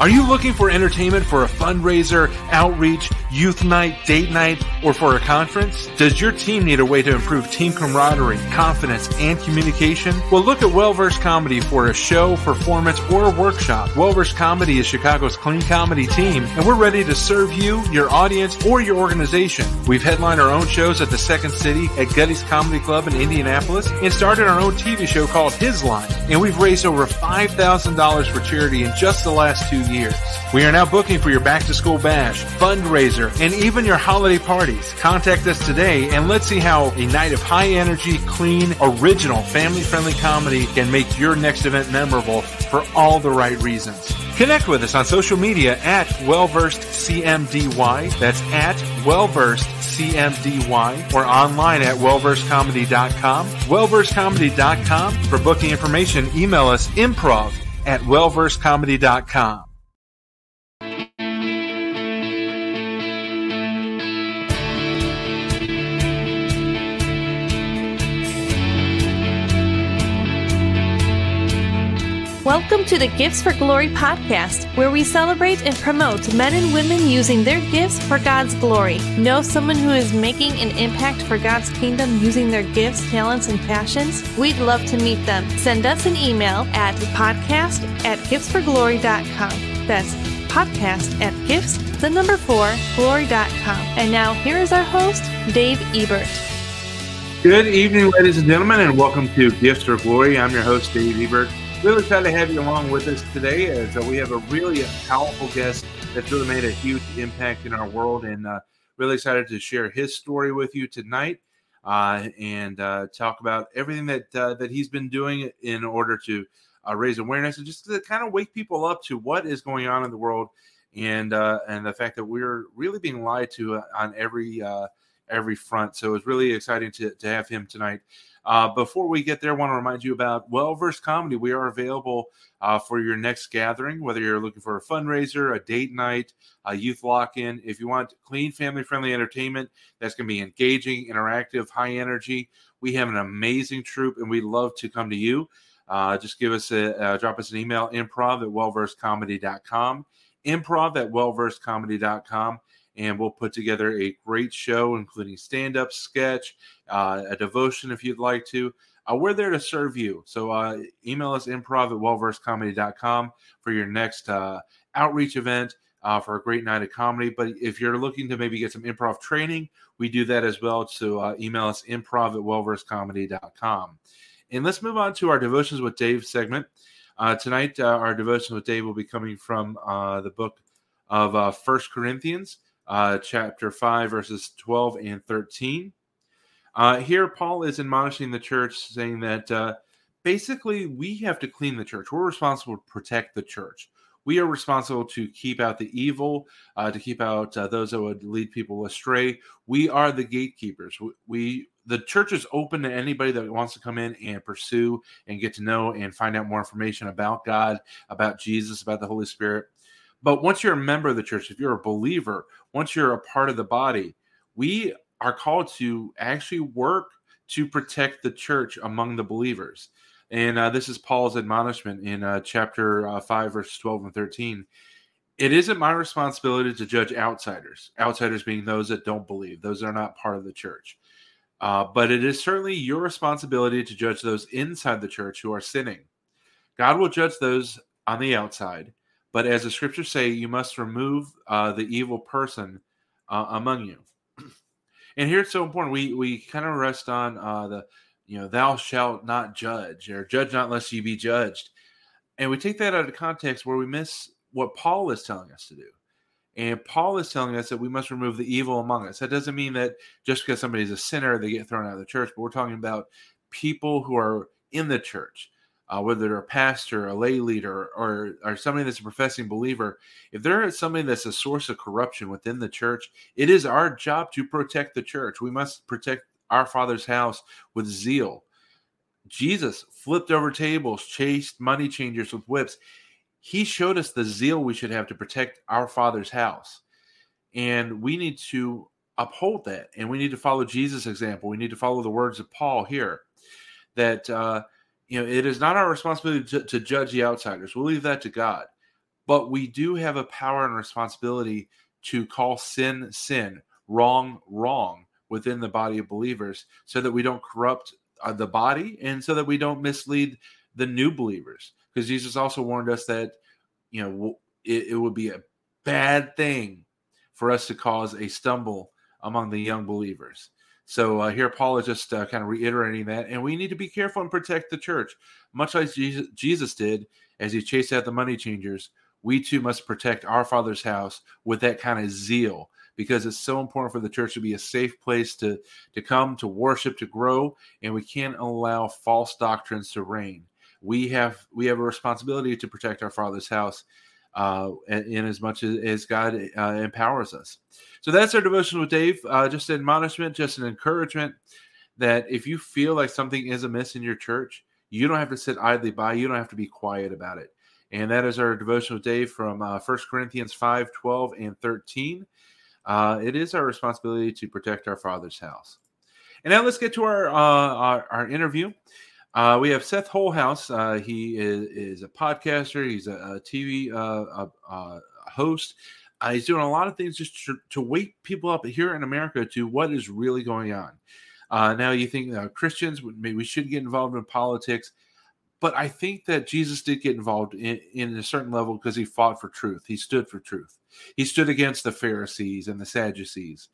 Are you looking for entertainment for a fundraiser, outreach, youth night, date night, or for a conference? Does your team need a way to improve team camaraderie, confidence, and communication? Well, look at Wellverse Comedy for a show, performance, or workshop. Wellverse Comedy is Chicago's clean comedy team, and we're ready to serve you, your audience, or your organization. We've headlined our own shows at the Second City, at Getty's Comedy Club in Indianapolis, and started our own TV show called His Line. And we've raised over $5,000 for charity in just the last two years. We are now booking for your back to school bash, fundraiser, and even your holiday parties. Contact us today and let's see how a night of high energy, clean, original, family friendly comedy can make your next event memorable for all the right reasons. Connect with us on social media at WellversedCMDY. That's at WellversedCMDY or online at wellversedcomedy.com. Wellversedcomedy.com. For booking information, email us improv at wellversedcomedy.com. Welcome to the Gifts for Glory podcast, where we celebrate and promote men and women using their gifts for God's glory. Know someone who is making an impact for God's kingdom using their gifts, talents, and passions? We'd love to meet them. Send us an email at podcast at giftsforglory.com. That's podcast at gifts, the number four, glory.com. And now here is our host, Dave Ebert. Good evening, ladies and gentlemen, and welcome to Gifts for Glory. I'm your host, Dave Ebert. Really excited to have you along with us today as uh, we have a really powerful guest that's really made a huge impact in our world and uh, really excited to share his story with you tonight uh, and uh, talk about everything that uh, that he's been doing in order to uh, raise awareness and just to kind of wake people up to what is going on in the world and and the fact that we're really being lied to on every every front. So it's really exciting to, to have him tonight. Uh, before we get there, I want to remind you about Wellverse Comedy. We are available uh, for your next gathering, whether you're looking for a fundraiser, a date night, a youth lock in. If you want clean, family friendly entertainment that's going to be engaging, interactive, high energy, we have an amazing troupe and we'd love to come to you. Uh, just give us a uh, drop us an email improv at wellversedcomedy.com improv at wellversedcomedy.com and we'll put together a great show, including stand up, sketch, uh, a devotion if you'd like to. Uh, we're there to serve you. So uh, email us improv at wellversedcomedy.com for your next uh, outreach event. Uh, for a great night of comedy. But if you're looking to maybe get some improv training, we do that as well. So uh, email us improv at wellversedcomedy.com. And let's move on to our Devotions with Dave segment. Uh, tonight, uh, our Devotions with Dave will be coming from uh, the book of First Corinthians uh, chapter 5, verses 12 and 13. Uh, here, Paul is admonishing the church, saying that uh, basically we have to clean the church. We're responsible to protect the church. We are responsible to keep out the evil, uh, to keep out uh, those that would lead people astray. We are the gatekeepers. We, we the church is open to anybody that wants to come in and pursue and get to know and find out more information about God, about Jesus, about the Holy Spirit. But once you're a member of the church, if you're a believer, once you're a part of the body, we are called to actually work to protect the church among the believers. And uh, this is Paul's admonishment in uh, chapter uh, 5, verses 12 and 13. It isn't my responsibility to judge outsiders, outsiders being those that don't believe, those that are not part of the church. Uh, but it is certainly your responsibility to judge those inside the church who are sinning. God will judge those on the outside, but as the scriptures say, you must remove uh, the evil person uh, among you. And here it's so important. We we kind of rest on uh, the, you know, thou shalt not judge or judge not lest you be judged, and we take that out of context where we miss what Paul is telling us to do. And Paul is telling us that we must remove the evil among us. That doesn't mean that just because somebody's a sinner, they get thrown out of the church, but we're talking about people who are in the church uh, whether they're a pastor, a lay leader, or or somebody that's a professing believer, if there is somebody that's a source of corruption within the church, it is our job to protect the church. We must protect our Father's house with zeal. Jesus flipped over tables, chased money changers with whips. He showed us the zeal we should have to protect our Father's house. And we need to uphold that. And we need to follow Jesus' example. We need to follow the words of Paul here that uh, you know, it is not our responsibility to, to, judge the outsiders. We'll leave that to God. but we do have a power and responsibility to call sin sin, wrong wrong within the body of believers so that we don't corrupt uh, the body and so that we don't mislead the new believers because Jesus also warned us that you know it, it would be a bad thing for us to cause a stumble among the young believers. So uh, here, Paul is just uh, kind of reiterating that, and we need to be careful and protect the church, much like Jesus, Jesus did as he chased out the money changers. We too must protect our Father's house with that kind of zeal, because it's so important for the church to be a safe place to to come, to worship, to grow, and we can't allow false doctrines to reign. We have we have a responsibility to protect our Father's house, uh, in as much as, as God uh, empowers us. So that's our devotion with Dave. Uh, just an admonishment, just an encouragement that if you feel like something is amiss in your church, you don't have to sit idly by. You don't have to be quiet about it. And that is our devotion with Dave from uh, 1 Corinthians 5 12 and 13. Uh, it is our responsibility to protect our Father's house. And now let's get to our, uh, our, our interview. Uh, we have Seth Holehouse. Uh, he is, is, a podcaster. He's a, a TV uh, a, host. Uh, he's doing a lot of things just to, to, wake people up here in America to what is really going on. Uh, now, you think uh, Christians maybe we should get involved in politics, but I think that Jesus did get involved in, in a certain level because he fought for truth. He stood for truth. He stood against the Pharisees and the Sadducees.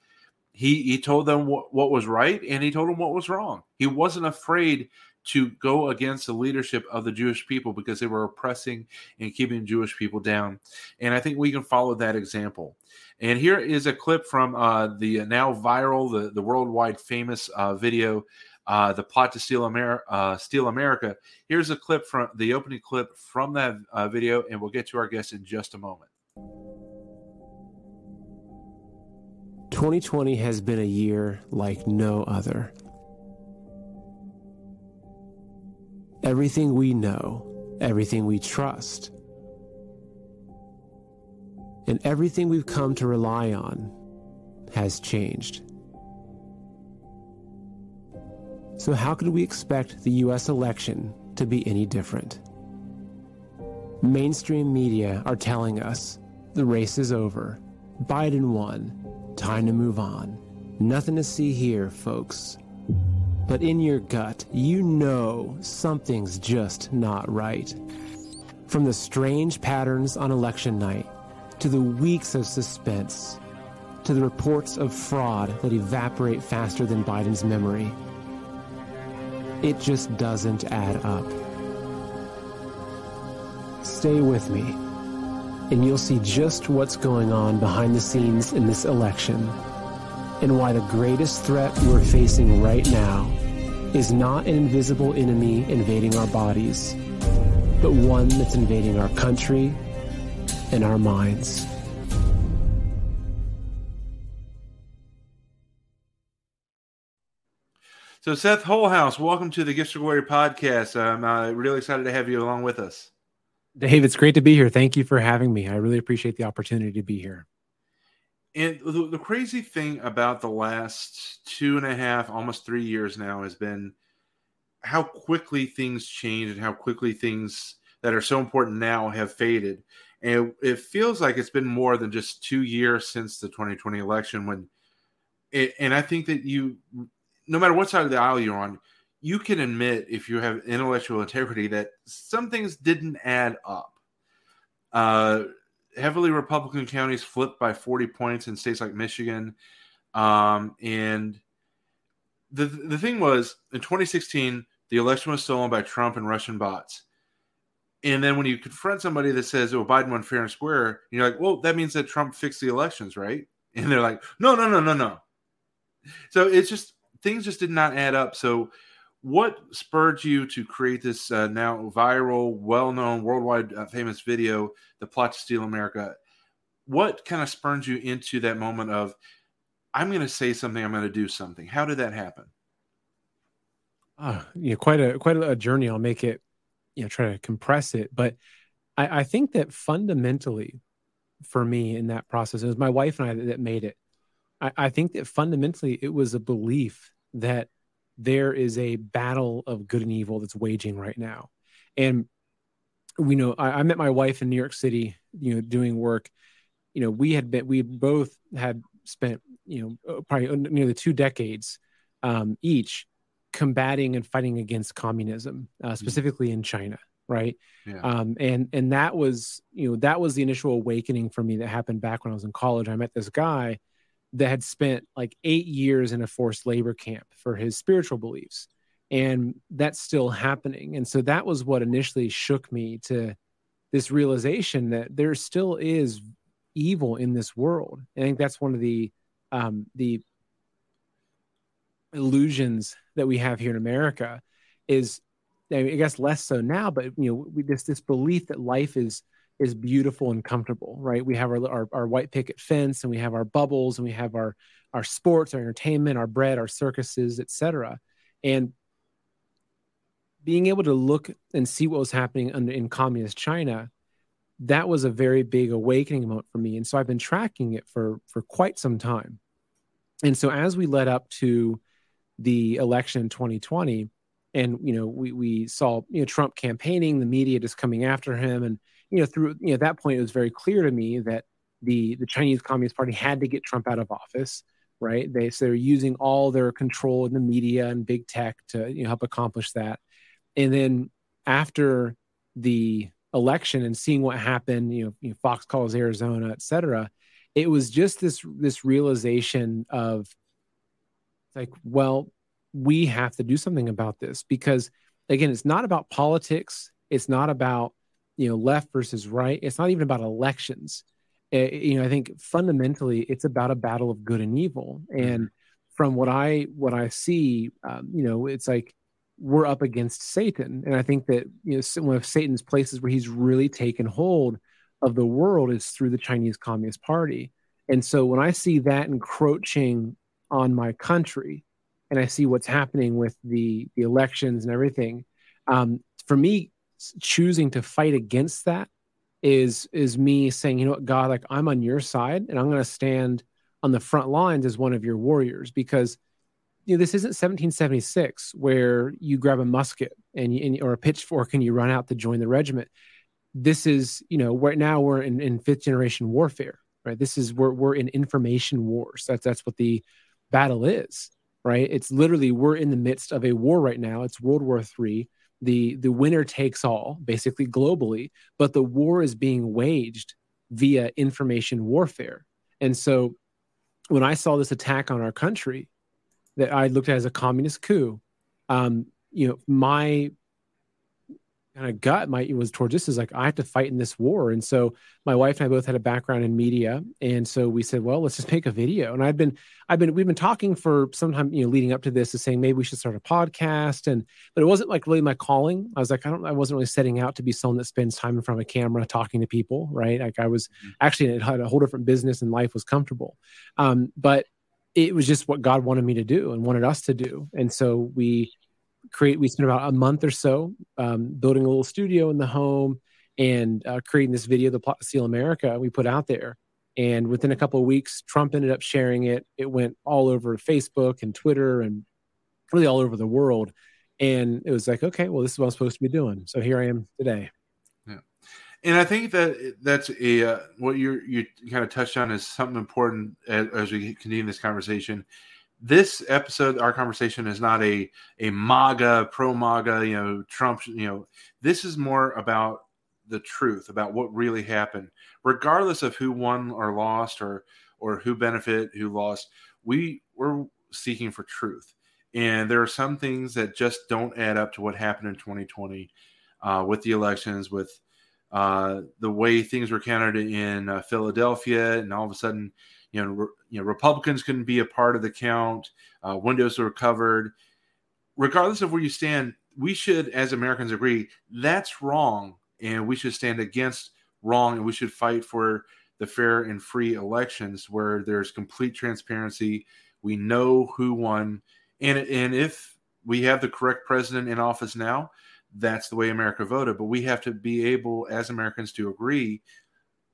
He he told them what was right and he told them what was wrong. He wasn't afraid to go against the leadership of the Jewish people because they were oppressing and keeping Jewish people down. And I think we can follow that example. And here is a clip from uh, the now viral, the, the worldwide famous uh, video, uh, The Plot to Steal, uh, Steal America. Here's a clip from the opening clip from that uh, video, and we'll get to our guest in just a moment. 2020 has been a year like no other. Everything we know, everything we trust, and everything we've come to rely on has changed. So, how could we expect the US election to be any different? Mainstream media are telling us the race is over, Biden won, time to move on. Nothing to see here, folks. But in your gut, you know something's just not right. From the strange patterns on election night, to the weeks of suspense, to the reports of fraud that evaporate faster than Biden's memory, it just doesn't add up. Stay with me, and you'll see just what's going on behind the scenes in this election and why the greatest threat we're facing right now is not an invisible enemy invading our bodies, but one that's invading our country and our minds. So, Seth Holehouse, welcome to the Gifts of Glory podcast. I'm uh, really excited to have you along with us. Dave, it's great to be here. Thank you for having me. I really appreciate the opportunity to be here. And the, the, crazy thing about the last two and a half, almost three years now, has been how quickly things change and how quickly things that are so important now have faded. And it feels like it's been more than just two years since the 2020 election. When, it, and I think that you, no matter what side of the aisle you're on, you can admit if you have intellectual integrity that some things didn't add up. Uh, heavily Republican counties flipped by 40 points in states like Michigan. Um, and the the thing was in 2016, the election was stolen by Trump and Russian bots. And then when you confront somebody that says, "Oh, Biden won fair and square," you're like, "Well, that means that Trump fixed the elections, right?" And they're like, "No, no, no, no, no." So it's just things just did not add up. So what spurred you to create this uh, now viral, well-known, worldwide uh, famous video, "The Plot to Steal America"? What kind of spurred you into that moment of, "I'm going to say something. I'm going to do something"? How did that happen? Uh, quite a quite a journey. I'll make it, you know, try to compress it. But I, I think that fundamentally, for me in that process, it was my wife and I that made it. I, I think that fundamentally, it was a belief that there is a battle of good and evil that's waging right now. And we know I, I met my wife in New York City, you know, doing work. You know, we had been we both had spent you know uh, probably nearly two decades um, each combating and fighting against communism, uh, mm-hmm. specifically in China, right? Yeah. Um, and and that was you know that was the initial awakening for me that happened back when I was in college. I met this guy that had spent like eight years in a forced labor camp for his spiritual beliefs, and that's still happening. And so that was what initially shook me to this realization that there still is evil in this world. I think that's one of the um, the illusions that we have here in America is I guess less so now, but you know, we, this this belief that life is is beautiful and comfortable, right? We have our, our, our white picket fence, and we have our bubbles, and we have our our sports, our entertainment, our bread, our circuses, etc. And being able to look and see what was happening under, in communist China, that was a very big awakening moment for me. And so I've been tracking it for for quite some time. And so as we led up to the election in 2020, and you know we we saw you know Trump campaigning, the media just coming after him, and you know through you know at that point it was very clear to me that the the Chinese Communist Party had to get Trump out of office, right? They so they're using all their control in the media and big tech to you know help accomplish that, and then after the election and seeing what happened, you know, you know Fox calls Arizona, et cetera, it was just this this realization of like, well, we have to do something about this because again, it's not about politics. It's not about, you know, left versus right. It's not even about elections. It, eh, you know, I think fundamentally it's about a battle of good and evil. And from what I what I see, um, you know, it's like we're up against Satan, and I think that you know one of Satan's places where he's really taken hold of the world is through the Chinese Communist Party. And so when I see that encroaching on my country and I see what's happening with the the elections and everything, um, for me, choosing to fight against that is is me saying, you know what, God, like I'm on your side, and I'm going to stand on the front lines as one of your warriors because you know this isn't 1776 where you grab a musket and, and or a pitchfork and you run out to join the regiment. This is you know right now we're in, in fifth generation warfare, right? This is we're we're in information wars. That's that's what the battle is, right? It's literally we're in the midst of a war right now. It's World War III. The the winner takes all, basically globally, but the war is being waged via information warfare. And so when I saw this attack on our country that I looked at as a communist coup, um, you know, my kind of gut my it was towards this is like I have to fight in this war. And so my wife and I both had a background in media, and so we said, well, let's just make a video. And I've been I've been we've been talking for some time, you know, leading up to this, is saying maybe we should start a podcast. And but it wasn't like really my calling. I was like, I don't I wasn't really setting out to be someone that spends time in front of a camera talking to people, right? Like I was mm-hmm. actually had a whole different business and life was comfortable. Um, but it was just what God wanted me to do and wanted us to do. And so we create we spent about a month or so um, building a little studio in the home and uh, creating this video the plot to steal america we put out there. And within a couple of weeks trump ended up sharing it. It went all over facebook and twitter and really all over the world. And it was like okay well this is what i'm supposed to be doing. So here i am today. Yeah. And i think that that's a uh, what you you kind of touched on is something important as, as we continue this conversation this episode, our conversation is not a a MAGA, pro MAGA, you know, Trump, you know, this is more about the truth about what really happened, regardless of who won or lost or or who benefit, who lost. We we're seeking for truth, and there are some things that just don't add up to what happened in 2020 uh, with the elections, with uh, the way things were counted in uh, Philadelphia, and all of a sudden you know, re, you know, Republicans couldn't be a part of the count. Uh, windows were covered. Regardless of where you stand, we should, as Americans, agree that's wrong, and we should stand against wrong, and we should fight for the fair and free elections where there's complete transparency. We know who won, and and if we have the correct president in office now, that's the way America voted. But we have to be able, as Americans, to agree.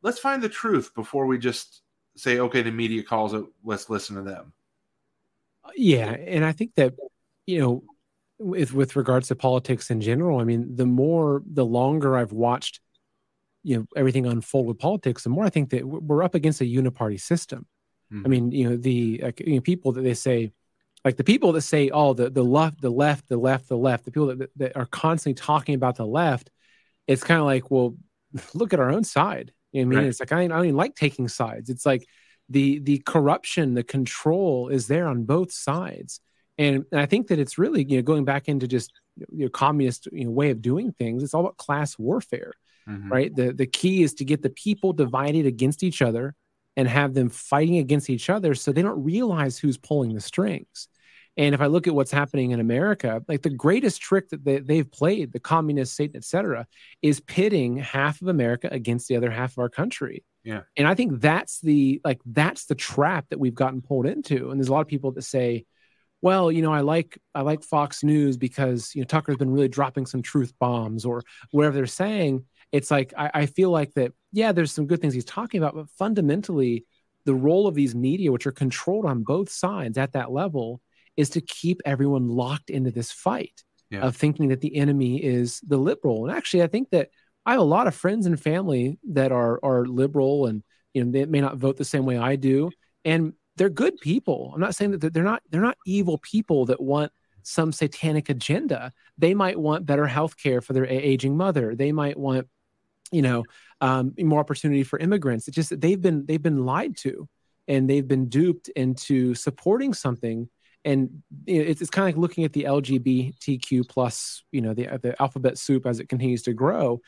Let's find the truth before we just say, okay, the media calls it, let's listen to them. Yeah, and I think that you know with with regards to politics in general, I mean, the more the longer I've watched, you know, everything unfold with politics, the more I think that we're up against a uniparty system. Mm-hmm. I mean, you know, the like, you know, people that they say, like the people that say, oh, the the left, the left, the left, the left, the people that that are constantly talking about the left, it's kind of like, well, look at our own side. You know I mean? Right. It's like I, I don't even like taking sides. It's like the the corruption, the control is there on both sides and, and I think that it's really, you know, going back into just your communist you know, way of doing things. It's all about class warfare, mm-hmm. right? The the key is to get the people divided against each other and have them fighting against each other, so they don't realize who's pulling the strings. And if I look at what's happening in America, like the greatest trick that they, they've played, the communist Satan, et cetera, is pitting half of America against the other half of our country. Yeah. And I think that's the like that's the trap that we've gotten pulled into. And there's a lot of people that say, well, you know, I like I like Fox News because you know Tucker's been really dropping some truth bombs or whatever they're saying. It's like I, I feel like that. Yeah, there's some good things he's talking about, but fundamentally, the role of these media, which are controlled on both sides at that level, is to keep everyone locked into this fight yeah. of thinking that the enemy is the liberal. And actually, I think that I have a lot of friends and family that are are liberal, and you know they may not vote the same way I do, and they're good people. I'm not saying that they're not they're not evil people that want some satanic agenda. They might want better health care for their aging mother. They might want, you know, um, more opportunity for immigrants. It's just that they've been they've been lied to, and they've been duped into supporting something. And it's, it's kind of like looking at the LGBTQ plus, you know, the uh, the alphabet soup as it continues to grow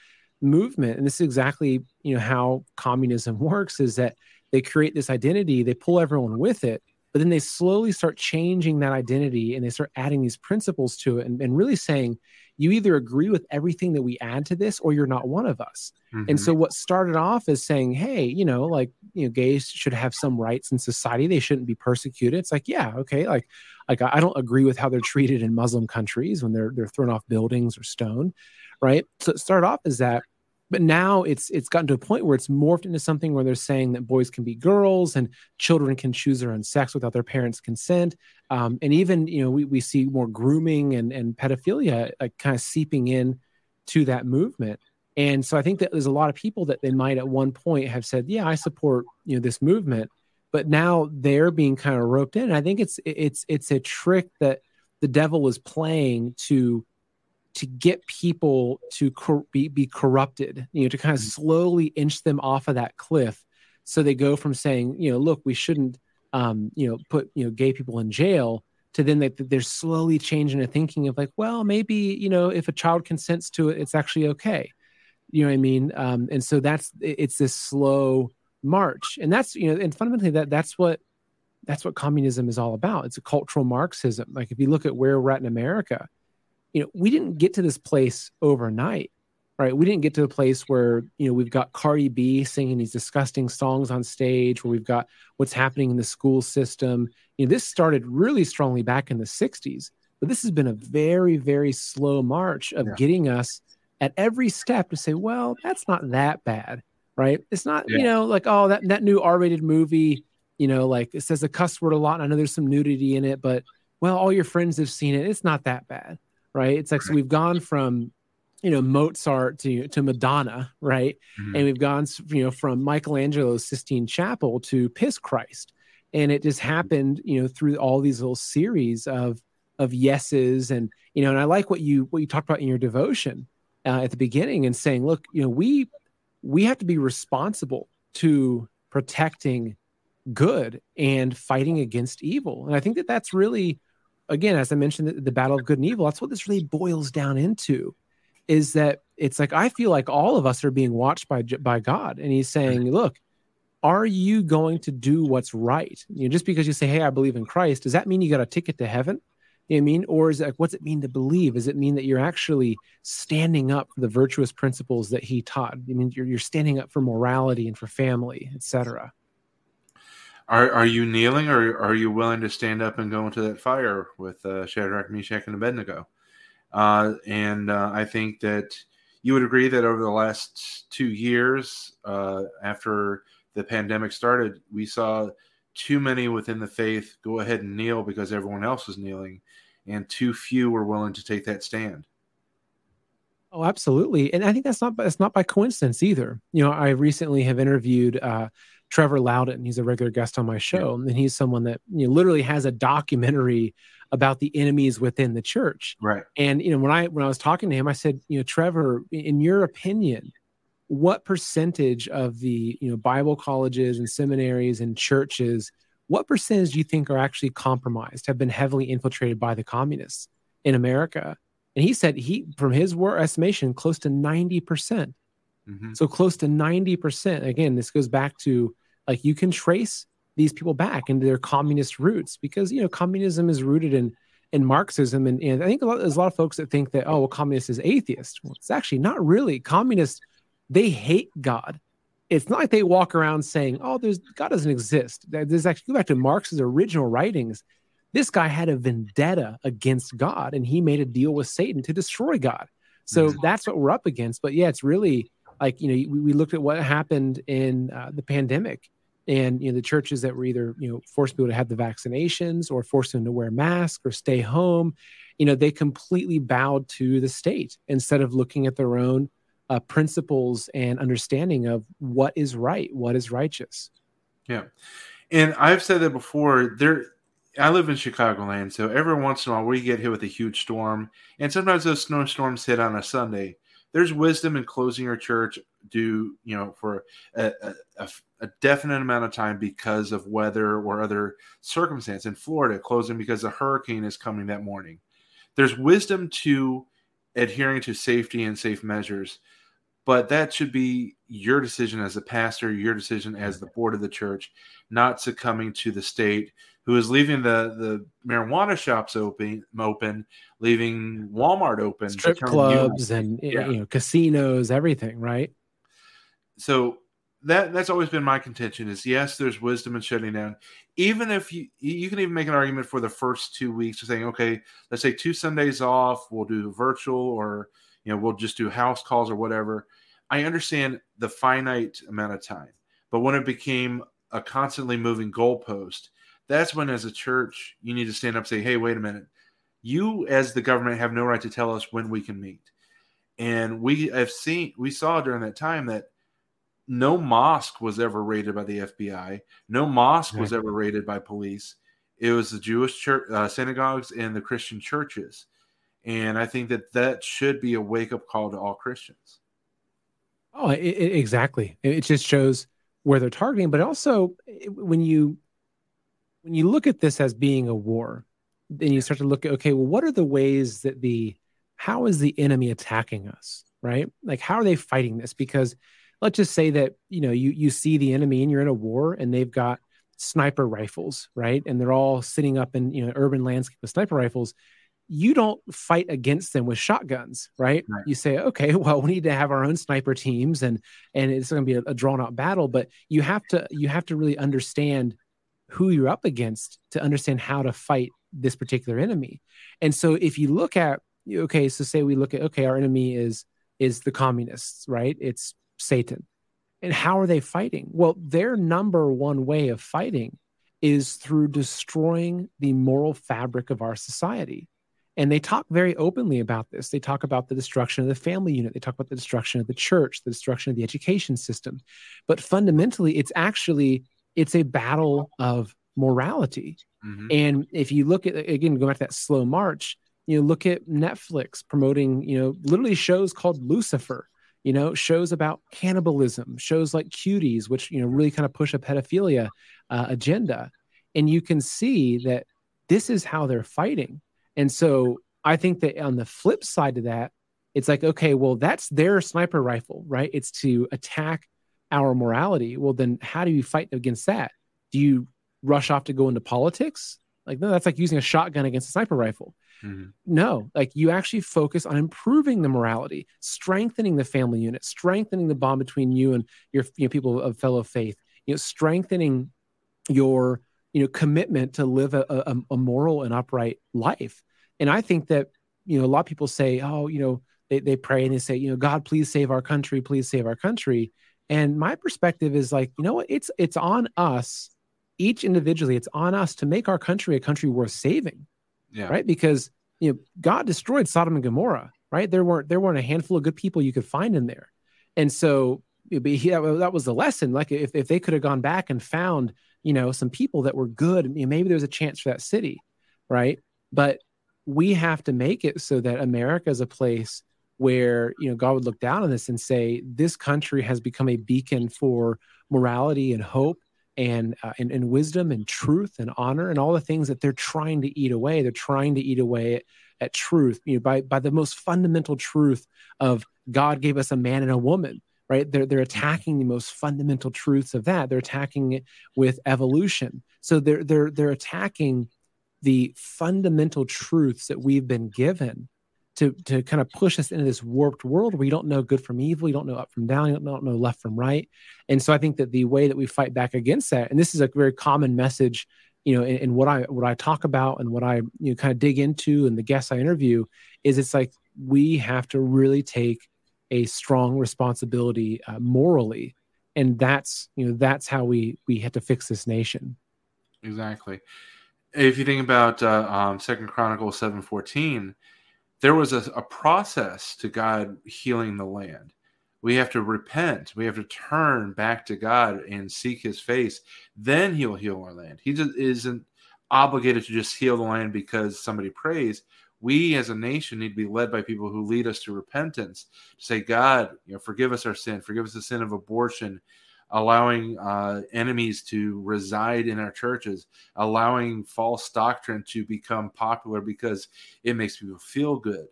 movement. And this is exactly you know how communism works: is that they create this identity, they pull everyone with it, but then they slowly start changing that identity and they start adding these principles to it and, and really saying, you either agree with everything that we add to this or you're not one of us. Mm-hmm. And so what started off as saying, hey, you know, like, you know, gays should have some rights in society. They shouldn't be persecuted. It's like, yeah, okay. Like, like I don't agree with how they're treated in Muslim countries when they're they're thrown off buildings or stoned. Right. So it started off as that but now it's it's gotten to a point where it's morphed into something where they're saying that boys can be girls and children can choose their own sex without their parents' consent. Um, and even you know we, we see more grooming and and pedophilia like kind of seeping in to that movement. And so I think that there's a lot of people that they might at one point have said, yeah, I support you know this movement, but now they're being kind of roped in. And I think it's it's it's a trick that the devil is playing to to get people to cor- be, be corrupted, you know, to kind of mm-hmm. slowly inch them off of that cliff. So they go from saying, you know, look, we shouldn't, um, you know, put, you know, gay people in jail to then they, they're slowly changing the thinking of like, well, maybe, you know, if a child consents to it, it's actually okay. You know what I mean? Um, and so that's, it's this slow march. And that's, you know, and fundamentally that that's what, that's what communism is all about. It's a cultural Marxism. Like if you look at where we're at in America, you know, we didn't get to this place overnight, right? We didn't get to a place where, you know, we've got Cardi B singing these disgusting songs on stage, where we've got what's happening in the school system. You know, this started really strongly back in the 60s, but this has been a very, very slow march of yeah. getting us at every step to say, well, that's not that bad, right? It's not, yeah. you know, like, oh, that, that new R rated movie, you know, like it says a cuss word a lot. And I know there's some nudity in it, but well, all your friends have seen it. It's not that bad right? It's like so we've gone from you know Mozart to to Madonna, right? Mm-hmm. And we've gone you know from Michelangelo's Sistine Chapel to Piss Christ, and it just happened you know through all these little series of of yeses and you know and I like what you what you talked about in your devotion uh, at the beginning and saying, look, you know we we have to be responsible to protecting good and fighting against evil, and I think that that's really again, as I mentioned, the, the battle of good and evil, that's what this really boils down into is that it's like I feel like all of us are being watched by by God, and He's saying, "Look, are you going to do what's right? You know, just because you say, "Hey, I believe in Christ," does that mean you got a ticket to heaven? You know I mean, or is it like, what's it mean to believe? Does it mean that you're actually standing up for the virtuous principles that He taught? I mean, you're you're standing up for morality and for family, etc. Are are you kneeling, or are you willing to stand up and go into that fire with uh, Shadrach, Meshach, and Abednego? Uh, and uh, I think that you would agree that over the last two years, uh, after the pandemic started, we saw too many within the faith go ahead and kneel because everyone else was kneeling, and too few were willing to take that stand. Oh, absolutely, and I think that's not that's not by coincidence either. You know, I recently have interviewed uh, Trevor Loudon. He's a regular guest on my show, and he's someone that you know literally has a documentary about the enemies within the church. Right. And you know, when I when I was talking to him, I said, you know, Trevor, in your opinion, what percentage of the you know Bible colleges and seminaries and churches, what percentage do you think are actually compromised, have been heavily infiltrated by the communists in America? And he said he, from his estimation, close to 90%. percent mm hmm So close to 90%. Again, this goes back to like you can trace these people back into their communist roots because, you know, communism is rooted in in Marxism. And, and I think a lot, there's a lot of folks that think that, oh, well, communist is atheist. Well, it's actually not really. Communists, they hate God. It's not like they walk around saying, oh, there's God doesn't exist. There's actually, go back to Marx's original writings this guy had a vendetta against God and he made a deal with Satan to destroy God. So mm-hmm. that's what we're up against. But yeah, it's really like, you know, we, we looked at what happened in uh, the pandemic and, you know, the churches that were either, you know, forced people to have the vaccinations or forced them to wear masks or stay home, you know, they completely bowed to the state instead of looking at their own uh, principles and understanding of what is right, what is righteous. Yeah. And I've said that before, there, I live in Chicagoland, so every once in a while we get hit with a huge storm, and sometimes those snowstorms hit on a Sunday. There's wisdom in closing your church do you know for a, a, a, definite amount of time because of weather or other circumstance. In Florida, closing because a hurricane is coming that morning. There's wisdom to adhering to safety and safe measures, but that should be your decision as a pastor, your decision as the board of the church, not succumbing to the state who is leaving the the marijuana shops open, open, leaving Walmart open, strip clubs and yeah. you know casinos, everything, right? So that that's always been my contention is yes, there's wisdom in shutting down. Even if you you can even make an argument for the first two weeks of saying, okay, let's say two Sundays off, we'll do virtual or you know, we'll just do house calls or whatever. I understand the finite amount of time, but when it became a constantly moving goalpost, that's when, as a church, you need to stand up and say, hey, wait a minute. You, as the government, have no right to tell us when we can meet. And we have seen, we saw during that time that no mosque was ever raided by the FBI, no mosque was ever raided by police. It was the Jewish church, uh, synagogues and the Christian churches. And I think that that should be a wake up call to all Christians. Oh, it, it, exactly. It just shows where they're targeting, but also when you when you look at this as being a war, then you start to look at okay, well, what are the ways that the how is the enemy attacking us, right? Like how are they fighting this? Because let's just say that you know you you see the enemy and you're in a war and they've got sniper rifles, right? And they're all sitting up in you know urban landscape with sniper rifles. You don't fight against them with shotguns, right? right? You say, okay, well, we need to have our own sniper teams, and and it's going to be a, a drawn out battle. But you have to you have to really understand who you're up against to understand how to fight this particular enemy. And so if you look at okay, so say we look at okay, our enemy is is the communists, right? It's Satan. And how are they fighting? Well, their number one way of fighting is through destroying the moral fabric of our society. And they talk very openly about this. They talk about the destruction of the family unit. They talk about the destruction of the church, the destruction of the education system. But fundamentally, it's actually it's a battle of morality. Mm-hmm. And if you look at again, go back to that slow march, you know, look at Netflix promoting, you know, literally shows called Lucifer, you know, shows about cannibalism, shows like Cuties, which you know really kind of push a pedophilia uh, agenda, and you can see that this is how they're fighting. And so I think that on the flip side of that, it's like, okay, well, that's their sniper rifle, right? It's to attack our morality, well, then how do you fight against that? Do you rush off to go into politics? Like, no, that's like using a shotgun against a sniper rifle. Mm-hmm. No, like you actually focus on improving the morality, strengthening the family unit, strengthening the bond between you and your you know, people of fellow faith, you know, strengthening your you know commitment to live a, a, a moral and upright life. And I think that you know a lot of people say, oh, you know, they, they pray and they say, you know, God, please save our country, please save our country. And my perspective is like, you know what? It's it's on us, each individually. It's on us to make our country a country worth saving. yeah. right? Because you know God destroyed Sodom and Gomorrah, right? There weren't there weren't a handful of good people you could find in there, and so yeah, that was the lesson. Like if if they could have gone back and found you know some people that were good, you know, maybe there's a chance for that city, right? But we have to make it so that America is a place where you know God would look down on this and say this country has become a beacon for morality and hope and, uh, and and wisdom and truth and honor and all the things that they're trying to eat away. They're trying to eat away at, at truth, you know, by by the most fundamental truth of God gave us a man and a woman. Right? They're they're attacking the most fundamental truths of that. They're attacking it with evolution. So they're they're they're attacking the fundamental truths that we've been given to to kind of push us into this warped world where you don't know good from evil, you don't know up from down, you don't know left from right. And so I think that the way that we fight back against that, and this is a very common message, you know, in, in what I what I talk about and what I you know kind of dig into and the guests I interview, is it's like we have to really take a strong responsibility uh, morally, and that's you know that's how we we have to fix this nation. Exactly. If you think about uh, um, Second Chronicles seven fourteen there was a, a process to God healing the land. We have to repent. We have to turn back to God and seek His face. Then He'll heal our land. He just isn't obligated to just heal the land because somebody prays. We as a nation need to be led by people who lead us to repentance. To say, God, you know, forgive us our sin, forgive us the sin of abortion, allowing uh, enemies to reside in our churches, allowing false doctrine to become popular because it makes people feel good.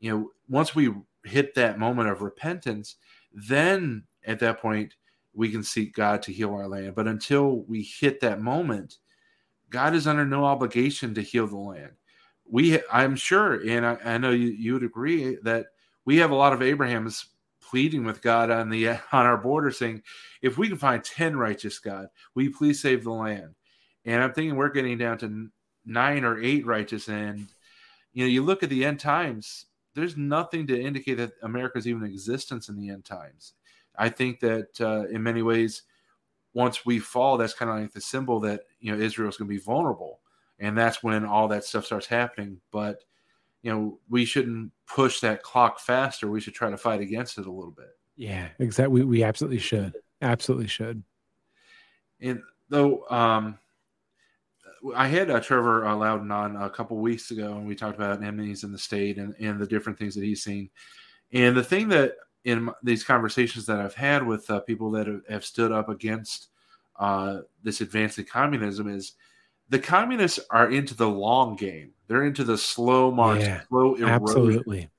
You know, once we hit that moment of repentance, then at that point we can seek God to heal our land. But until we hit that moment, God is under no obligation to heal the land. We, I'm sure, and I, I know you, you would agree that we have a lot of Abraham's pleading with God on the on our border, saying, "If we can find ten righteous, God, will you please save the land?" And I'm thinking we're getting down to nine or eight righteous, and you know, you look at the end times. There's nothing to indicate that America's even existence in the end times. I think that uh, in many ways, once we fall, that's kind of like the symbol that you know Israel's going to be vulnerable, and that's when all that stuff starts happening. But you know, we shouldn't push that clock faster. We should try to fight against it a little bit. Yeah, exactly. We, we absolutely should. Absolutely should. And though, um, I had uh, Trevor uh, Loudon on a couple weeks ago, and we talked about enemies in the state and, and the different things that he's seen. And the thing that in these conversations that I've had with uh, people that have, have, stood up against uh, this advancing communism is the communists are into the long game. They're into the slow march, yeah, slow erosion. Absolutely.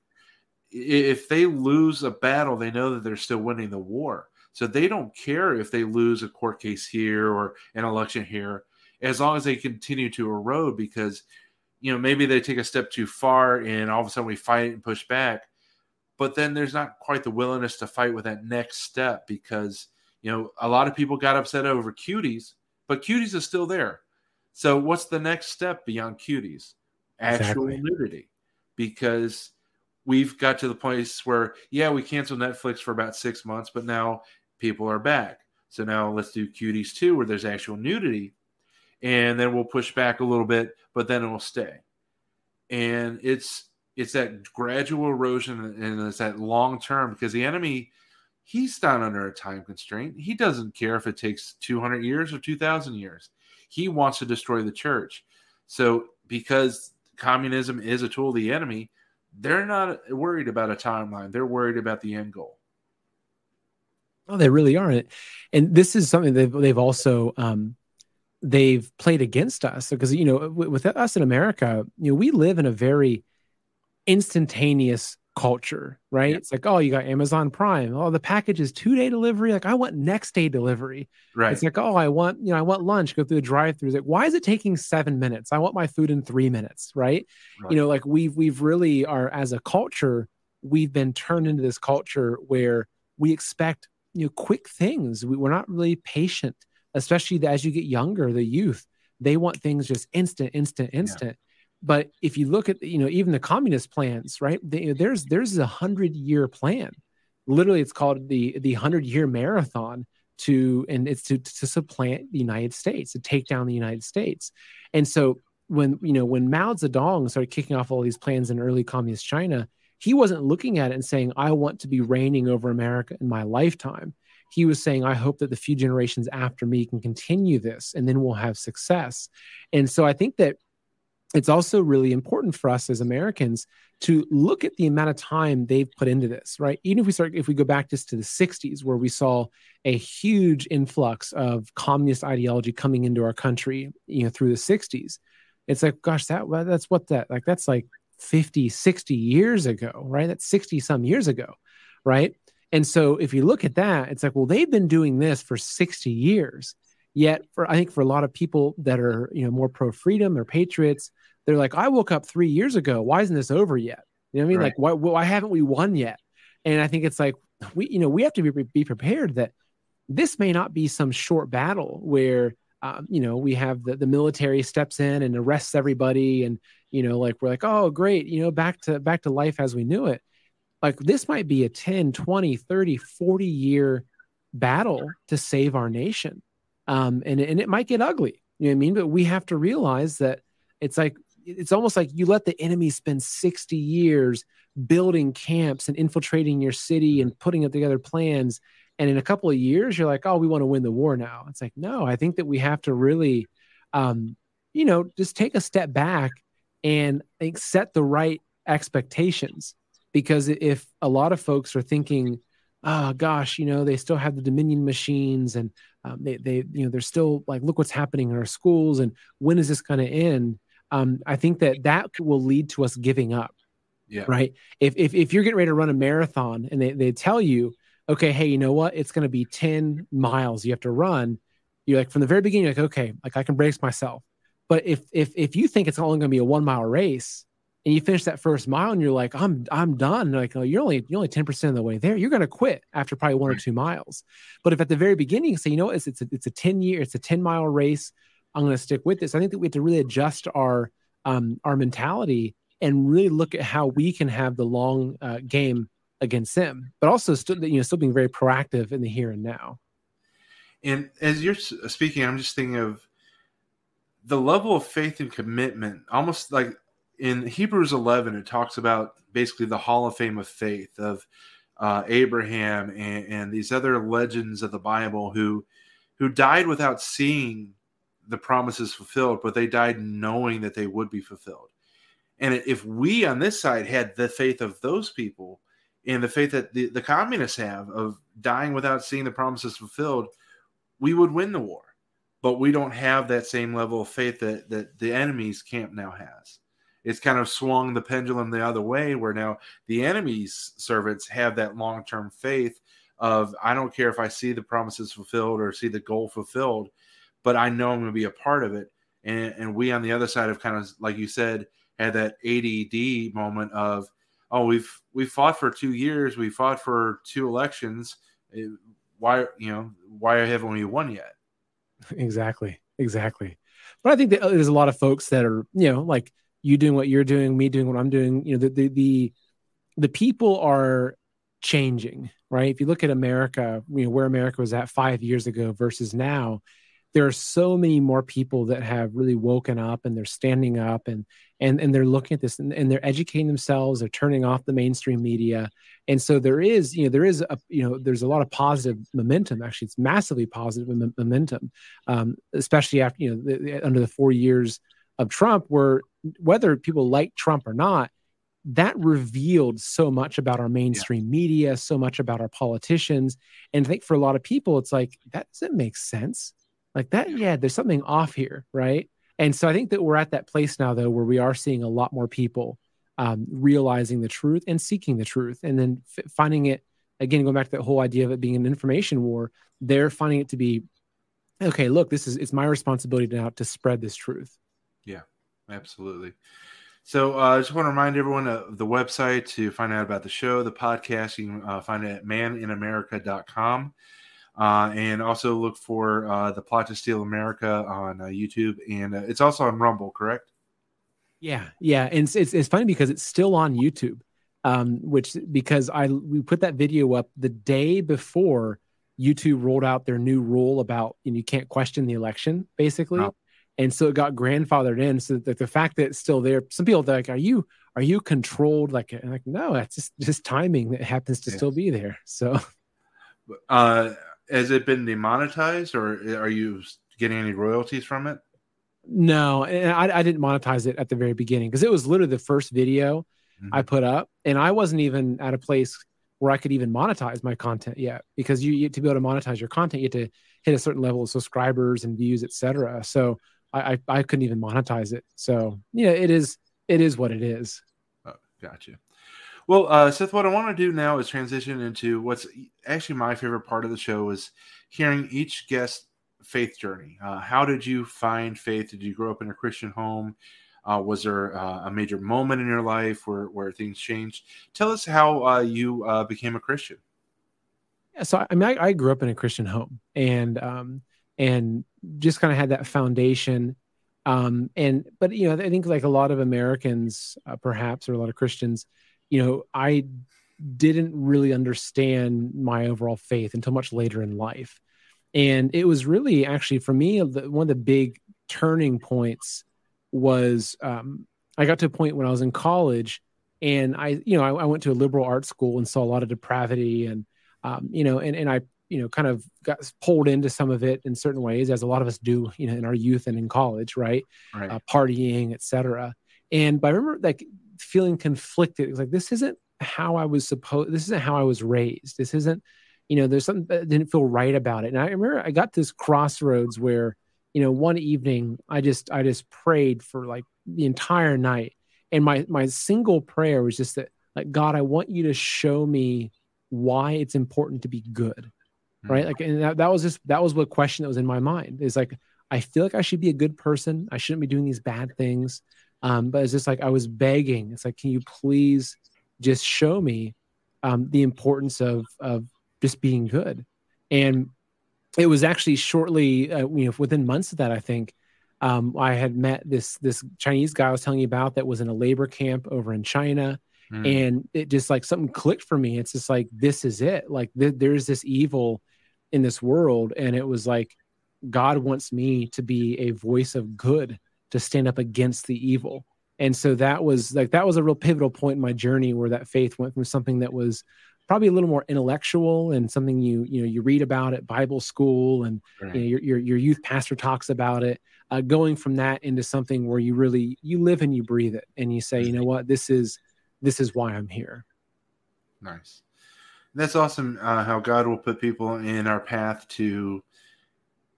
If they lose a battle, they know that they're still winning the war. So they don't care if they lose a court case here or an election here, as long as they continue to erode. Because you know maybe they take a step too far, and all of a sudden we fight and push back. But then there's not quite the willingness to fight with that next step because you know a lot of people got upset over cuties, but cuties is still there so, what's the next step beyond cuties? Actual exactly. nudity. Because we've got to the place where, yeah, we canceled Netflix for about six months, but now people are back. So, now let's do cuties too, where there's actual nudity. And then we'll push back a little bit, but then it will stay. And it's it's that gradual erosion and it's that long term because the enemy he's not under a time constraint. He doesn't care if it takes 200 years or 2000 years. He wants to destroy the church. So, because communism is a tool of the enemy, they're not worried about a timeline. They're worried about the end goal. Oh, they really aren't. And this is something they've, they've also um, they've played against us because you know with us in America, you know we live in a very instantaneous culture, right? It's like, oh, you got Amazon Prime. Oh, the package is two day delivery. Like, I want next day delivery. Right. It's like, oh, I want, you know, I want lunch. Go through the drive through. Like, why is it taking seven minutes? I want my food in three minutes. Right? right. You know, like we've we've really are as a culture, we've been turned into this culture where we expect you know quick things. We, we're not really patient, especially as you get younger. The youth they want things just instant, instant, instant. Yeah but if you look at you know even the communist plans, right? They, there's there's a hundred year plan. Literally, it's called the the hundred year marathon to and it's to to supplant the United States to take down the United States. And so when you know when Mao Zedong started kicking off all these plans in early communist China, he wasn't looking at it and saying, "I want to be reigning over America in my lifetime." He was saying, "I hope that the few generations after me can continue this, and then we'll have success." And so I think that it's also really important for us as Americans to look at the amount of time they've put into this, right? Even if we start, if we go back just to the 60s, where we saw a huge influx of communist ideology coming into our country, you know, through the 60s, it's like, gosh, that that's what that like that's like 50, 60 years ago, right? That's 60 some years ago, right? And so if you look at that, it's like, well, they've been doing this for 60 years. Yet for I think for a lot of people that are, you know, more pro freedom or patriots, they're like, I woke up three years ago. Why isn't this over yet? You know what I mean? Right. Like, why, why haven't we won yet? And I think it's like we, you know, we have to be, be prepared that this may not be some short battle where, um, you know, we have the, the military steps in and arrests everybody, and you know, like we're like, oh, great, you know, back to back to life as we knew it. Like this might be a 10, 20, 30, 40 year battle to save our nation. Um, and, and it might get ugly. You know what I mean? But we have to realize that it's like it's almost like you let the enemy spend 60 years building camps and infiltrating your city and putting up together plans. And in a couple of years you're like oh we want to win the war now. It's like no i think that we have to really um, you know just take a step back and think, set the right expectations. Because if a lot of folks are thinking oh gosh you know they still have the dominion machines and um, they, they you know they're still like look what's happening in our schools and when is this going to end um, I think that that will lead to us giving up. Yeah. Right. If, if, if you're getting ready to run a marathon and they, they tell you, okay, hey, you know what? It's going to be 10 miles you have to run. You're like, from the very beginning, like, okay, like I can brace myself. But if, if, if you think it's only going to be a one mile race and you finish that first mile and you're like, I'm, I'm done. Like, oh, you're only, you're only 10% of the way there. You're going to quit after probably one or two miles. But if at the very beginning you say, you know, it's, it's a, it's a 10 year, it's a 10 mile race I'm going to stick with this. I think that we have to really adjust our um, our mentality and really look at how we can have the long uh, game against them, but also still you know still being very proactive in the here and now. And as you're speaking, I'm just thinking of the level of faith and commitment, almost like in Hebrews 11, it talks about basically the Hall of Fame of faith of uh, Abraham and, and these other legends of the Bible who who died without seeing the promises fulfilled, but they died knowing that they would be fulfilled. And if we on this side had the faith of those people and the faith that the, the communists have of dying without seeing the promises fulfilled, we would win the war. But we don't have that same level of faith that, that the enemy's camp now has. It's kind of swung the pendulum the other way, where now the enemy's servants have that long term faith of I don't care if I see the promises fulfilled or see the goal fulfilled but I know I'm going to be a part of it. And, and we on the other side have kind of, like you said, had that ADD moment of, oh, we've we fought for two years, we fought for two elections. Why, you know, why haven't we won yet? Exactly, exactly. But I think that uh, there's a lot of folks that are, you know, like you doing what you're doing, me doing what I'm doing. You know, the the the, the people are changing, right? If you look at America, you know, where America was at five years ago versus now, there are so many more people that have really woken up and they're standing up and and and they're looking at this and, and, they're educating themselves they're turning off the mainstream media. And so there is you know there is a you know there's a lot of positive momentum actually it's massively positive momentum um, especially after you know the, under the four years of trump where whether people like trump or not that revealed so much about our mainstream yeah. media so much about our politicians. And i think for a lot of people it's like that doesn't make sense like that yeah there's something off here right and so i think that we're at that place now though where we are seeing a lot more people um, realizing the truth and seeking the truth and then f- finding it again going back to that whole idea of it being an information war they're finding it to be okay look this is it's my responsibility now to spread this truth yeah absolutely so uh, I just want to remind everyone of the website to find out about the show, the podcast. You can uh, find it at maninamerica.com. Uh, and also look for uh, the Plot to Steal America on uh, YouTube, and uh, it's also on Rumble, correct? Yeah, yeah, and it's, it's, it's funny because it's still on YouTube, um, which because I we put that video up the day before YouTube rolled out their new rule about you, you can't question the election, basically. Oh. and so it got grandfathered in. So that the fact that it's still there, some people are like, "Are you are you controlled?" Like, like no, it's just just timing that happens to yes. still be there. So, uh, has it been demonetized, or are you getting any royalties from it? No, and I, I didn't monetize it at the very beginning because it was literally the first video mm-hmm. I put up, and I wasn't even at a place where I could even monetize my content yet. Because you, you to be able to monetize your content, you have to hit a certain level of subscribers and views, etc. So I, I, I couldn't even monetize it. So yeah, it is it is what it is. Oh, gotcha. Well, uh, Seth, what I want to do now is transition into what's actually my favorite part of the show is hearing each guest faith journey. Uh, how did you find faith? Did you grow up in a Christian home? Uh, was there uh, a major moment in your life where, where things changed? Tell us how uh, you uh, became a Christian. Yeah, so I mean, I, I, grew up in a Christian home, and um, and just kind of had that foundation. Um, and but you know, I think like a lot of Americans, uh, perhaps, or a lot of Christians, you know, I didn't really understand my overall faith until much later in life. And it was really actually for me one of the big turning points was um, I got to a point when I was in college, and I, you know, I, I, went to a liberal arts school and saw a lot of depravity, and um, you know, and and I, you know, kind of got pulled into some of it in certain ways, as a lot of us do, you know, in our youth and in college, right? right. Uh, partying, etc. And but I remember like feeling conflicted. It was like this isn't how I was supposed. This isn't how I was raised. This isn't you know, there's something that didn't feel right about it. And I remember I got this crossroads where, you know, one evening I just I just prayed for like the entire night. And my my single prayer was just that like God, I want you to show me why it's important to be good. Right. Mm-hmm. Like and that, that was just that was what question that was in my mind. Is like I feel like I should be a good person. I shouldn't be doing these bad things. Um, but it's just like I was begging. It's like, can you please just show me um, the importance of of just being good. And it was actually shortly, uh, you know, within months of that, I think, um, I had met this this Chinese guy I was telling you about that was in a labor camp over in China, mm. and it just like something clicked for me. It's just like this is it. Like th- there's this evil in this world, and it was like God wants me to be a voice of good to stand up against the evil. And so that was like that was a real pivotal point in my journey where that faith went from something that was probably a little more intellectual and something you you know you read about at Bible school and right. you know, your, your, your youth pastor talks about it. Uh, going from that into something where you really you live and you breathe it and you say, you know what, this is this is why I'm here. Nice. That's awesome. Uh, how God will put people in our path to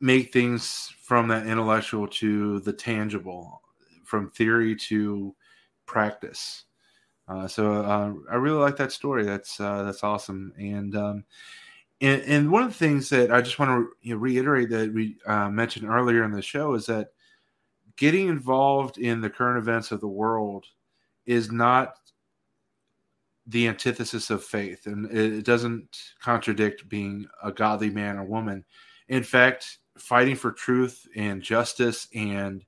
make things from that intellectual to the tangible, from theory to practice. Uh, so uh, I really like that story. That's uh, that's awesome. And, um, and and one of the things that I just want to you know, reiterate that we uh, mentioned earlier in the show is that getting involved in the current events of the world is not the antithesis of faith, and it doesn't contradict being a godly man or woman. In fact, fighting for truth and justice and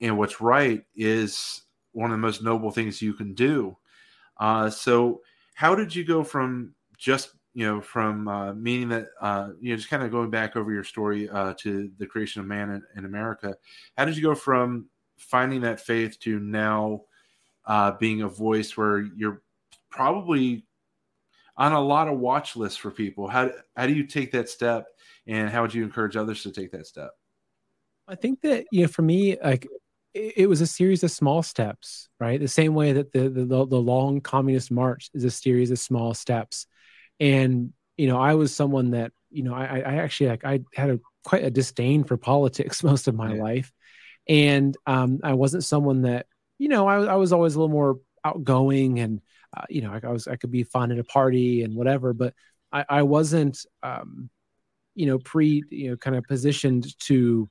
and what's right is one of the most noble things you can do. Uh, so, how did you go from just you know from uh, meaning that uh, you know just kind of going back over your story uh, to the creation of man in, in, America? How did you go from finding that faith to now uh, being a voice where you're probably on a lot of watch lists for people? How how do you take that step, and how would you encourage others to take that step? I think that you know, for me, like it was a series of small steps, right? The same way that the, the the long communist march is a series of small steps, and you know, I was someone that you know, I, I actually like I had a quite a disdain for politics most of my yeah. life, and um, I wasn't someone that you know, I, I was always a little more outgoing and uh, you know, I, I, was I could be fun at a party and whatever, but I, I wasn't um, you know pre you know kind of positioned to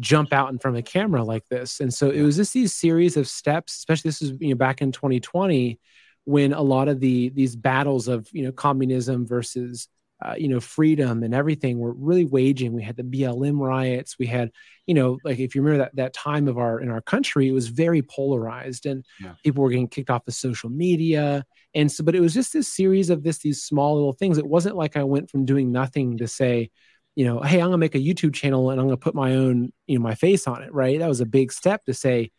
jump out in front of a camera like this. And so it was just these series of steps, especially this is you know back in 2020 when a lot of the these battles of you know communism versus uh, you know freedom and everything were really waging. We had the BLM riots. We had you know like if you remember that that time of our in our country, it was very polarized and yeah. people were getting kicked off of social media. And so, but it was just this series of this these small little things. It wasn't like I went from doing nothing to say, you know, hey, I'm gonna make a YouTube channel and I'm gonna put my own, you know, my face on it, right? That was a big step to say,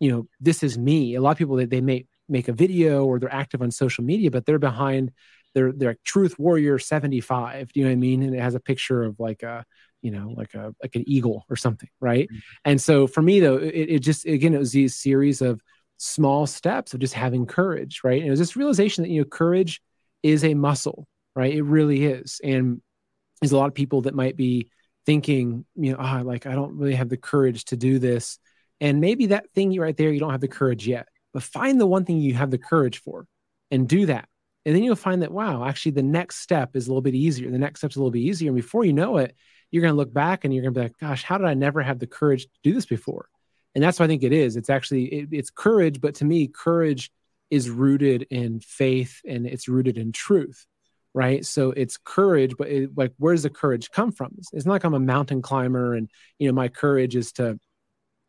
you know, this is me. A lot of people they, they make make a video or they're active on social media, but they're behind they're they're Truth Warrior 75. Do you know what I mean? And it has a picture of like a, you know, like a like an eagle or something, right? Mm-hmm. And so for me though, it, it just again it was these series of small steps of just having courage, right? And it was this realization that you know courage is a muscle, right? It really is. And there's a lot of people that might be thinking, you know, oh, like I don't really have the courage to do this. And maybe that thing you right there, you don't have the courage yet. But find the one thing you have the courage for and do that. And then you'll find that, wow, actually the next step is a little bit easier. The next step's a little bit easier. And before you know it, you're going to look back and you're going to be like, gosh, how did I never have the courage to do this before? And that's what I think it is. It's actually, it, it's courage. But to me, courage is rooted in faith and it's rooted in truth right so it's courage but it, like where does the courage come from it's, it's, not like i'm a mountain climber and you know my courage is to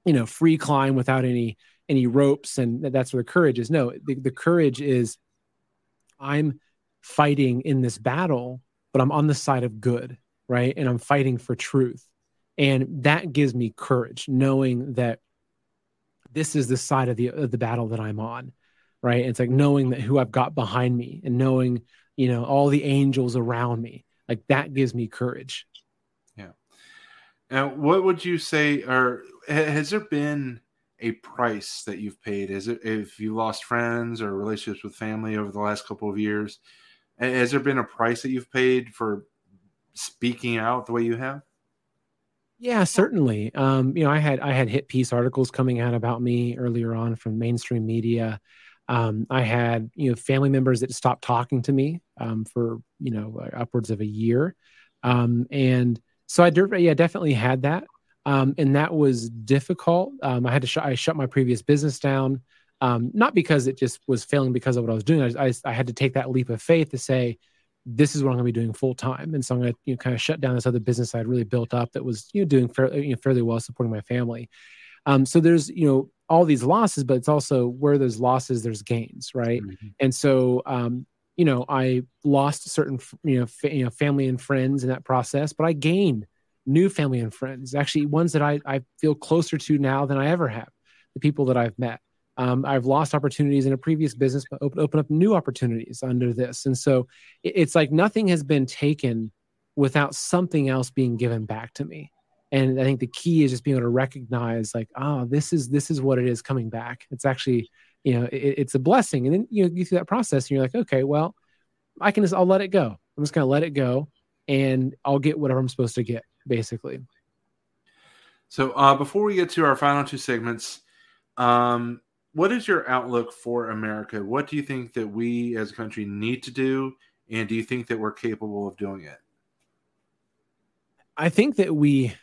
you know free climb without any any ropes and that's where the courage is no the, the courage is i'm fighting in this battle but i'm on the side of good right and i'm fighting for truth and that gives me courage knowing that this is the side of the of the battle that i'm on right? It's like knowing that who I've got behind me and knowing, you know, all the angels around me. Like that gives me courage. Yeah. Now, what would you say, or has there been a price that you've paid? Is it if you lost friends or relationships with family over the last couple of years? Has there been a price that you've paid for speaking out the way you have? Yeah, certainly. Um, you know, I had I had hit piece articles coming out about me earlier on from mainstream media. Um, I had you know family members that stopped talking to me um, for you know upwards of a year, um, and so I yeah definitely had that, um, and that was difficult. Um, I had to sh- I shut my previous business down, not because it just was failing because of what I was doing. I, I, I had to take that leap of faith to say this is what I'm going to be doing full time, and so I'm going to you know, kind of shut down this other business I had really built up that was you know doing fairly, you know, fairly well supporting my family. Um, so there's you know all these losses, but it's also where there's losses, there's gains, right? Mm-hmm. And so, um, you know, I lost certain, you know, fa- you know, family and friends in that process, but I gained new family and friends, actually ones that I, I feel closer to now than I ever have, the people that I've met. Um, I've lost opportunities in a previous business, but open, open up new opportunities under this. And so it, it's like nothing has been taken without something else being given back to me. And i think the key is just being able to recognize like oh this is this is what it is coming back. It's actually you know it, it's a blessing. And then you know you through that process and you're like okay well i can just i'll let it go. I'm just going to let it go and i'll get whatever i'm supposed to get basically. So uh, before we get to our final two segments um, what is your outlook for america what do you think that we as a country need to do and do you think that we're capable of doing it i think that we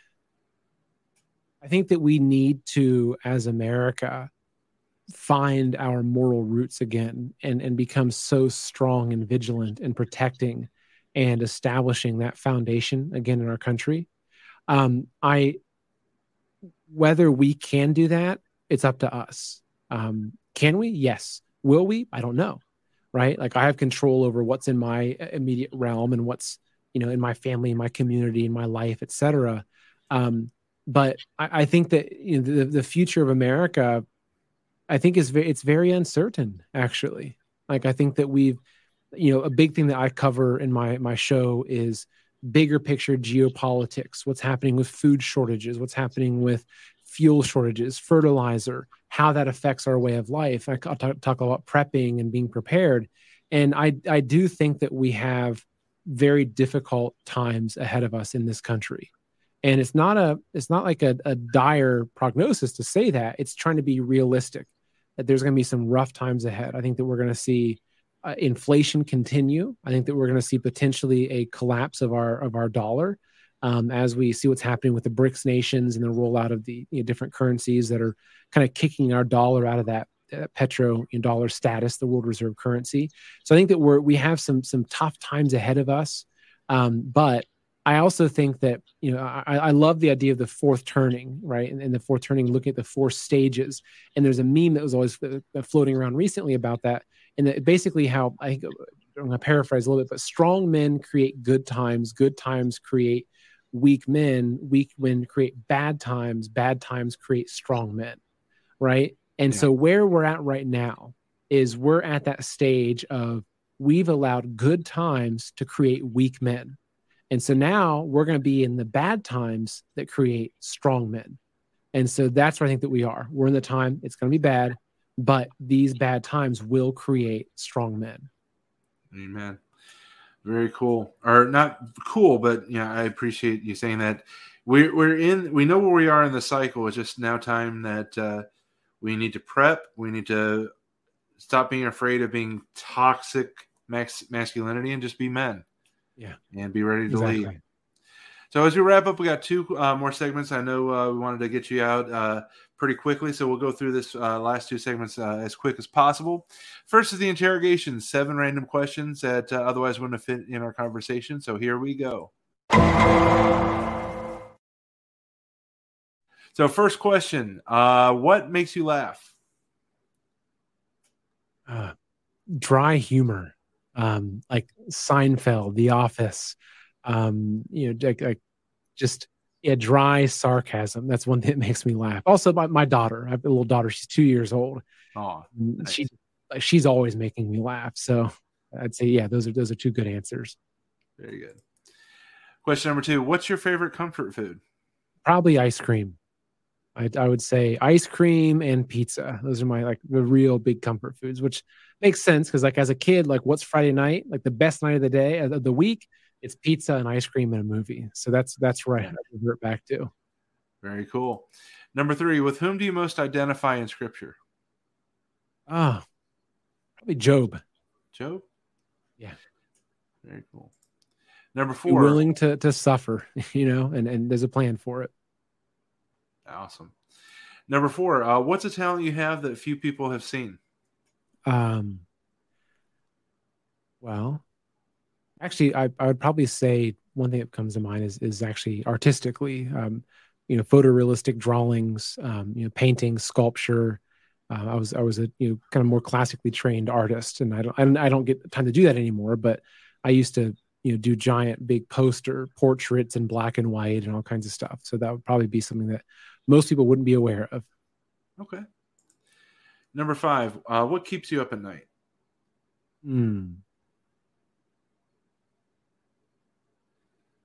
I think that we need to, as America, find our moral roots again and, and become so strong and vigilant in protecting and establishing that foundation again in our country. Um, I, whether we can do that, it's up to us. Um, can we? Yes. Will we? I don't know. Right. Like I have control over what's in my immediate realm and what's, you know, in my family, in my community, in my life, etc. Um, but I, I think that you know, the, the future of America, I think is it's very uncertain actually. Like I think that we've, you know, a big thing that I cover in my my show is bigger picture geopolitics. What's happening with food shortages? What's happening with fuel shortages, fertilizer, how that affects our way of life. I talk, talk about prepping and being prepared. And I, I do think that we have very difficult times ahead of us in this country. And it's not a it's not like a, a dire prognosis to say that. It's trying to be realistic that there's going to be some rough times ahead. I think that we're going to see uh, inflation continue. I think that we're going to see potentially a collapse of our of our dollar um, as we see what's happening with the brics nations and the rollout of the you know, different currencies that are kind of kicking our dollar out of that petro dollar status the world reserve currency so i think that we're we have some some tough times ahead of us um, but I also think that you know I, I, love the idea of the fourth turning, right? And, and, the fourth turning, looking at the four stages. And there's a meme that was always uh, floating around recently about that, and that basically how I think I'm going to paraphrase a little bit, but strong men create good times, good times create weak men, weak men create bad times, bad times create strong men, right? And yeah. so where we're at right now is we're at that stage of we've allowed good times to create weak men. And so now we're going to be in the bad times that create strong men. And so that's where I think that we are. We're in the time, it's going to be bad, but these bad times will create strong men. Amen. Very cool. Or not cool, but yeah, I appreciate you saying that. We're, we're in, we know where we are in the cycle. It's just now time that uh, we need to prep. We need to stop being afraid of being toxic max, masculinity and just be men. Yeah. And be ready to exactly. lead. So as we wrap up, we got two uh, more segments. I know uh, we wanted to get you out uh, pretty quickly, so we'll go through this uh, last two segments uh, as quick as possible. First is the interrogation, seven random questions that uh, otherwise wouldn't have fit in our conversation. So here we go. So first question, what makes you laugh? dry humor, um, like Seinfeld, The Office um, you know, like, like just yeah, dry sarcasm. That's one thing that makes me laugh. Also, my, my daughter, I have a little daughter. She's two years old. Oh, nice. she she's always making me laugh. So I'd say, yeah, those are those are two good answers. Very good. Question number two: What's your favorite comfort food? Probably ice cream. I, I would say ice cream and pizza. Those are my like the real big comfort foods, which makes sense because like as a kid, like what's Friday night? Like the best night of the day uh, of the week it's pizza and ice cream in a movie. So that's that's where I revert back to. Very cool. Number three, with whom do you most identify in scripture? Ah, oh, probably Job. Job? Yeah. Very cool. Number 4 Be willing to to suffer, you know, and, and there's a plan for it. Awesome. Number four, uh, what's a talent you have that few people have seen? Um well, actually I, I would probably say one thing that comes to mind is is actually artistically um, you know photorealistic drawings um, you know painting sculpture. Uh, i was i was a you know kind of more classically trained artist and i don't, I don't i don't get time to do that anymore but i used to you know do giant big poster portraits in black and white and all kinds of stuff. So that would probably be something that most people wouldn't be aware of. Okay. Number five uh, what keeps you up at night? Hmm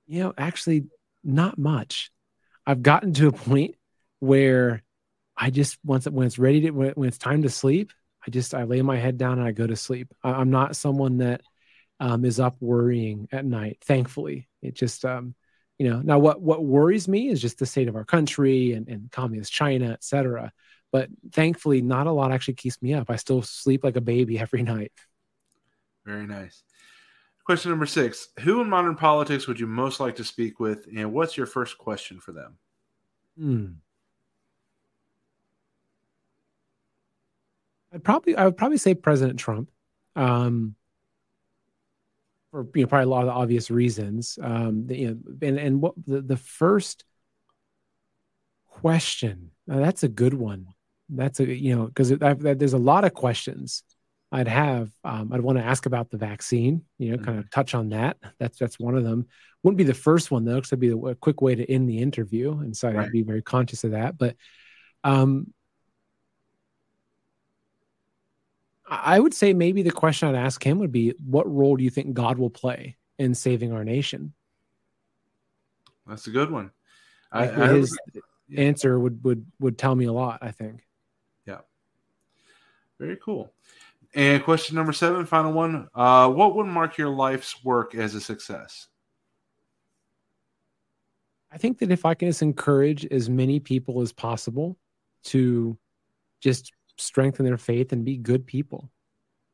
you know, actually not much. I've gotten to a point where I just once when it's ready to when, when it's time to sleep, I just I lay my head down and I go to sleep. I, am not someone that um, is up worrying at night. Thankfully, it just um, you know now what what worries me is just the state of our country and, and communist China, etc. But thankfully, not a lot actually keeps me up. I still sleep like a baby every night. Very nice. Question number six Who in modern politics would you most like to speak with, and what's your first question for them? Hmm. I'd probably I would probably say President Trump, um, for you know probably a lot of obvious reasons. Um, you know, and and what the, the first question that's a good one. That's a you know because there's a lot of questions I'd have um, I'd want to ask about the vaccine, you know, mm-hmm. kind of touch on that. That's that's one of them. Wouldn't be the first one though, because it'd be a quick way to end the interview, and so right. I'd be very conscious of that. But um, I would say maybe the question I'd ask him would be, "What role do you think God will play in saving our nation?" That's a good one. I, I his I, answer would would would tell me a lot. I think. Yeah. Very cool. And question number seven, final one. Uh, what would mark your life's work as a success? I think that if I can just encourage as many people as possible to just strengthen their faith and be good people,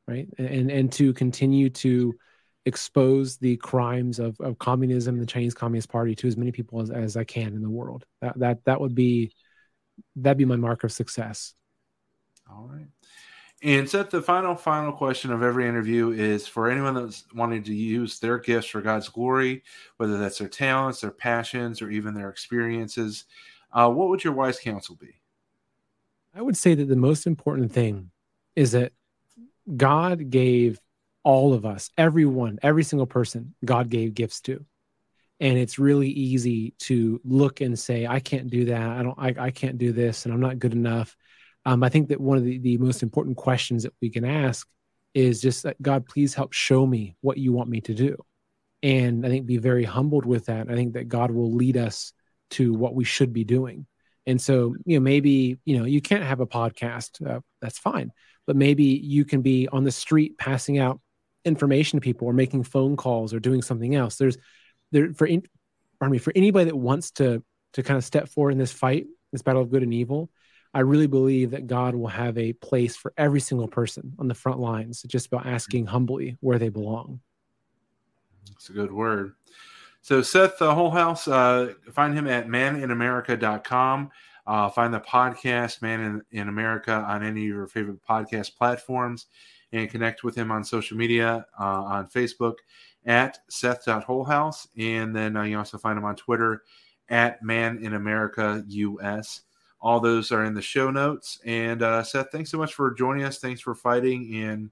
right? And and to continue to expose the crimes of, of communism, the Chinese Communist Party, to as many people as, as I can in the world. That that that would be that'd be my mark of success. All right. And set the final, final question of every interview is for anyone that's wanting to use their gifts for God's glory, whether that's their talents, their passions, or even their experiences. Uh, what would your wise counsel be? I would say that the most important thing is that God gave all of us, everyone, every single person, God gave gifts to. and it's really easy to look and say i can't do that i don't i, I can't do this and i'm not good enough um, i think that one of the, the most important questions that we can ask is just that god please help show me what you want me to do. And i think be very humbled with that. I think that god will lead us to what we should be doing. And so you know maybe you know you can't have a podcast uh, that's fine. But maybe you can be on the street passing out information to people or making phone calls or doing something else. There's there for in, pardon me for anybody that wants to to kind of step forward in this fight this battle of good and evil i really believe that god will have a place for every single person on the front lines just about asking humbly where they belong that's a good word so seth the holehouse uh, find him at maninamerica.com uh, find the podcast man in, in america on any of your favorite podcast platforms and connect with him on social media uh, on facebook at seth.holehouse. And then uh, you also find him on Twitter at Man in America US. All those are in the show notes. And uh, Seth, thanks so much for joining us. Thanks for fighting and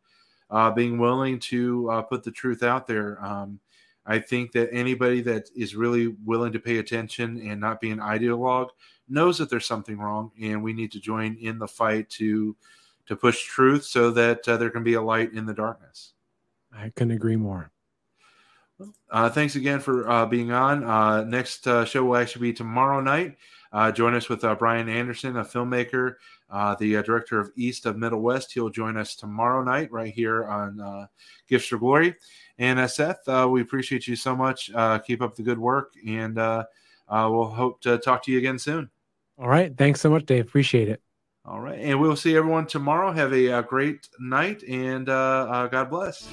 uh, being willing to uh, put the truth out there. Um, I think that anybody that is really willing to pay attention and not be an ideologue knows that there's something wrong, and we need to join in the fight to to push truth so that uh, there can be a light in the darkness. I couldn't agree more. Uh, thanks again for uh, being on. Uh, next uh, show will actually be tomorrow night. Uh, join us with uh, Brian Anderson, a filmmaker, uh, the uh, director of East of Middle West. He'll join us tomorrow night right here on uh, Gifts for Glory. And Seth, we appreciate you so much. keep up the good work, and we'll hope to talk to you again soon. All right. Thanks so much, Dave. Appreciate it. All right. And we'll see everyone tomorrow. Have a, great night, and God bless.